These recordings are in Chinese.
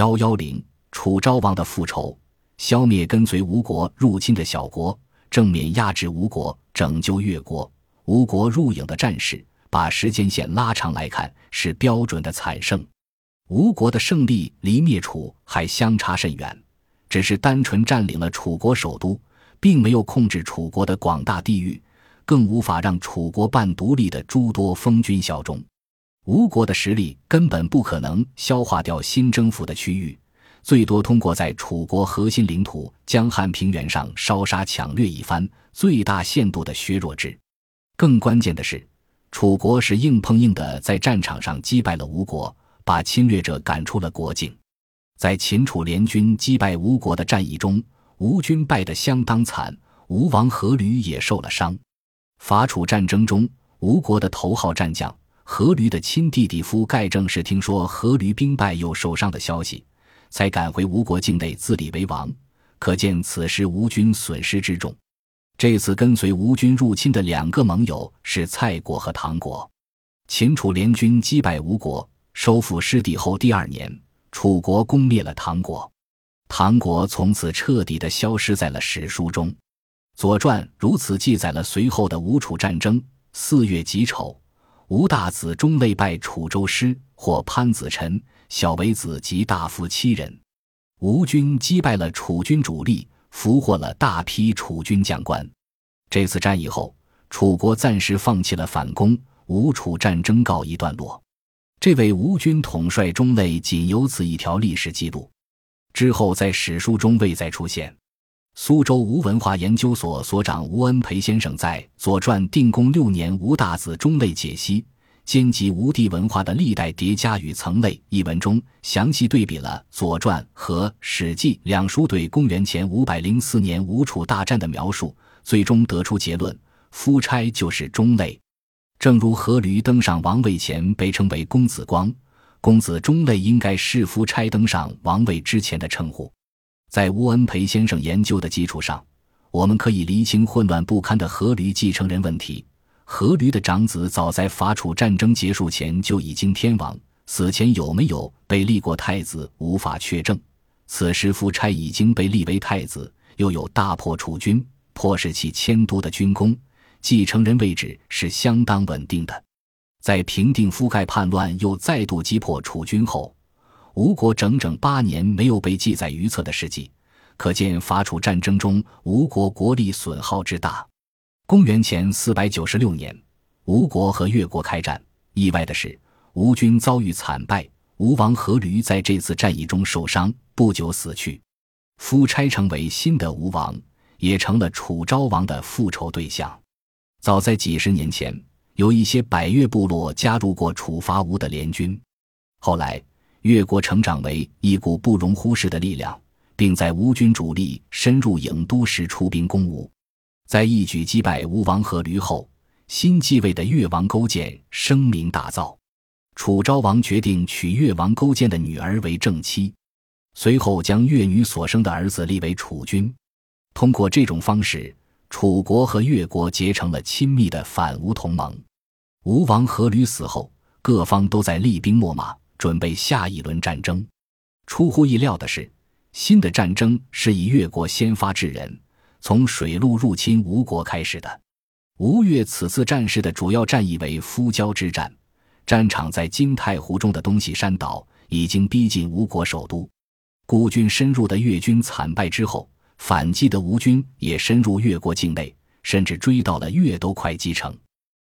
幺幺零，楚昭王的复仇，消灭跟随吴国入侵的小国，正面压制吴国，拯救越国。吴国入营的战士，把时间线拉长来看，是标准的惨胜。吴国的胜利离灭楚还相差甚远，只是单纯占领了楚国首都，并没有控制楚国的广大地域，更无法让楚国半独立的诸多封君效忠。吴国的实力根本不可能消化掉新征服的区域，最多通过在楚国核心领土江汉平原上烧杀抢掠一番，最大限度的削弱之。更关键的是，楚国是硬碰硬的在战场上击败了吴国，把侵略者赶出了国境。在秦楚联军击败吴国的战役中，吴军败得相当惨，吴王阖闾也受了伤。伐楚战争中，吴国的头号战将。阖闾的亲弟弟夫盖正是听说阖闾兵败又受伤的消息，才赶回吴国境内自立为王。可见此时吴军损失之重。这次跟随吴军入侵的两个盟友是蔡国和唐国。秦楚联军击败吴国，收复失地后第二年，楚国攻灭了唐国，唐国从此彻底的消失在了史书中。《左传》如此记载了随后的吴楚战争：四月己丑。吴大子中类败楚州师，获潘子臣、小为子及大夫七人。吴军击败了楚军主力，俘获了大批楚军将官。这次战役后，楚国暂时放弃了反攻，吴楚战争告一段落。这位吴军统帅中类仅有此一条历史记录，之后在史书中未再出现。苏州吴文化研究所所长吴恩培先生在《左传定公六年吴大子中类解析兼及吴地文化的历代叠加与层类》一文中，详细对比了《左传》和《史记》两书对公元前五百零四年吴楚大战的描述，最终得出结论：夫差就是中类。正如阖闾登上王位前被称为公子光，公子中类应该是夫差登上王位之前的称呼。在吴恩培先生研究的基础上，我们可以厘清混乱不堪的阖闾继承人问题。阖闾的长子早在伐楚战争结束前就已经天亡，死前有没有被立过太子无法确证。此时夫差已经被立为太子，又有大破楚军、迫使其迁都的军功，继承人位置是相当稳定的。在平定夫盖叛乱又再度击破楚军后。吴国整整八年没有被记载于册的事迹，可见伐楚战争中吴国国力损耗之大。公元前四百九十六年，吴国和越国开战，意外的是，吴军遭遇惨败，吴王阖闾在这次战役中受伤，不久死去。夫差成为新的吴王，也成了楚昭王的复仇对象。早在几十年前，有一些百越部落加入过楚伐吴的联军，后来。越国成长为一股不容忽视的力量，并在吴军主力深入郢都时出兵攻吴。在一举击败吴王阖闾后，新继位的越王勾践声名大噪。楚昭王决定娶越王勾践的女儿为正妻，随后将越女所生的儿子立为楚君。通过这种方式，楚国和越国结成了亲密的反吴同盟。吴王阖闾死后，各方都在厉兵秣马。准备下一轮战争。出乎意料的是，新的战争是以越国先发制人，从水路入侵吴国开始的。吴越此次战事的主要战役为夫交之战，战场在金太湖中的东西山岛，已经逼近吴国首都。孤军深入的越军惨败之后，反击的吴军也深入越国境内，甚至追到了越都会稽城。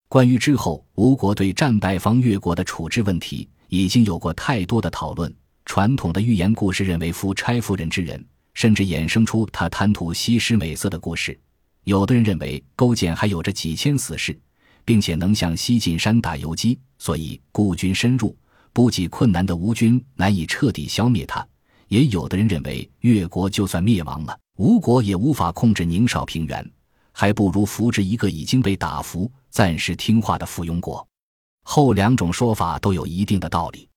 关于之后吴国对战败方越国的处置问题。已经有过太多的讨论。传统的寓言故事认为夫差夫人之人，甚至衍生出他贪图西施美色的故事。有的人认为勾践还有着几千死士，并且能向西晋山打游击，所以孤军深入，不计困难的吴军难以彻底消灭他。也有的人认为越国就算灭亡了，吴国也无法控制宁少平原，还不如扶植一个已经被打服、暂时听话的附庸国。后两种说法都有一定的道理，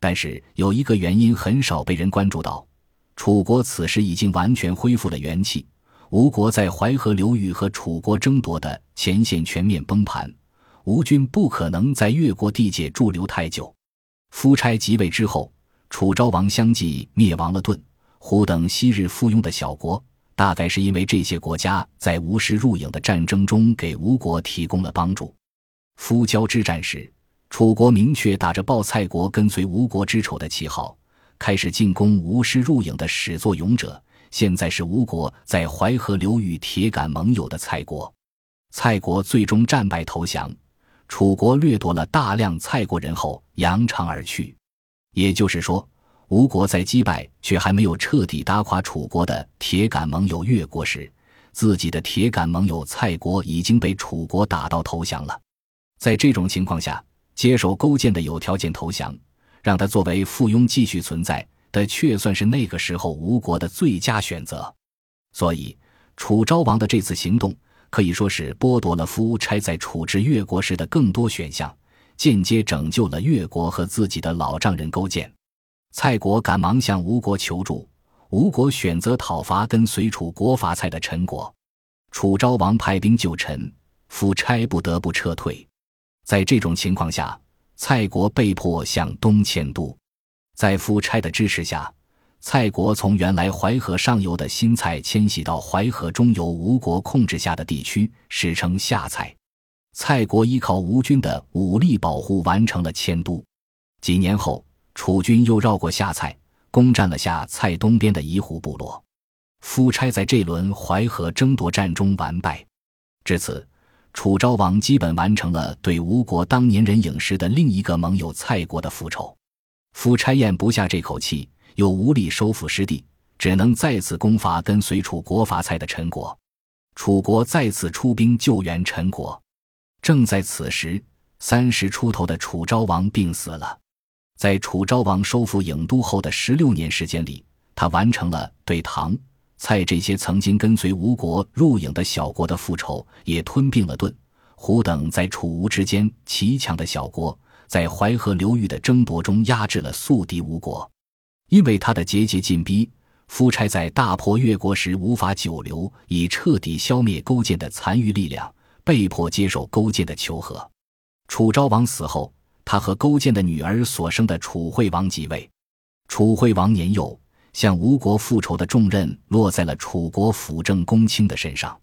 但是有一个原因很少被人关注到：楚国此时已经完全恢复了元气，吴国在淮河流域和楚国争夺的前线全面崩盘，吴军不可能在越国地界驻留太久。夫差即位之后，楚昭王相继灭亡了顿、胡等昔日附庸的小国，大概是因为这些国家在吴师入郢的战争中给吴国提供了帮助。夫交之战时，楚国明确打着报蔡国跟随吴国之仇的旗号，开始进攻吴师入郢的始作俑者。现在是吴国在淮河流域铁杆盟友的蔡国，蔡国最终战败投降，楚国掠夺了大量蔡国人后扬长而去。也就是说，吴国在击败却还没有彻底打垮楚国的铁杆盟友越国时，自己的铁杆盟友蔡国已经被楚国打到投降了。在这种情况下，接受勾践的有条件投降，让他作为附庸继续存在。的确算是那个时候吴国的最佳选择，所以楚昭王的这次行动可以说是剥夺了夫差在处置越国时的更多选项，间接拯救了越国和自己的老丈人勾践。蔡国赶忙向吴国求助，吴国选择讨伐跟随楚国伐蔡的陈国，楚昭王派兵救陈，夫差不得不撤退。在这种情况下，蔡国被迫向东迁都。在夫差的支持下，蔡国从原来淮河上游的新蔡迁徙到淮河中游吴国控制下的地区，史称下蔡。蔡国依靠吴军的武力保护，完成了迁都。几年后，楚军又绕过下蔡，攻占了下蔡东边的夷胡部落。夫差在这轮淮河争夺战中完败。至此，楚昭王基本完成了对吴国当年人郢时的另一个盟友蔡国的复仇。夫差咽不下这口气，又无力收复失地，只能再次攻伐跟随楚国伐蔡的陈国。楚国再次出兵救援陈国。正在此时，三十出头的楚昭王病死了。在楚昭王收复郢都后的十六年时间里，他完成了对唐、蔡这些曾经跟随吴国入郢的小国的复仇，也吞并了顿、胡等在楚吴之间齐强的小国。在淮河流域的争夺中压制了宿敌吴国，因为他的节节进逼，夫差在大破越国时无法久留，以彻底消灭勾践的残余力量，被迫接受勾践的求和。楚昭王死后，他和勾践的女儿所生的楚惠王即位。楚惠王年幼，向吴国复仇的重任落在了楚国辅政公卿的身上。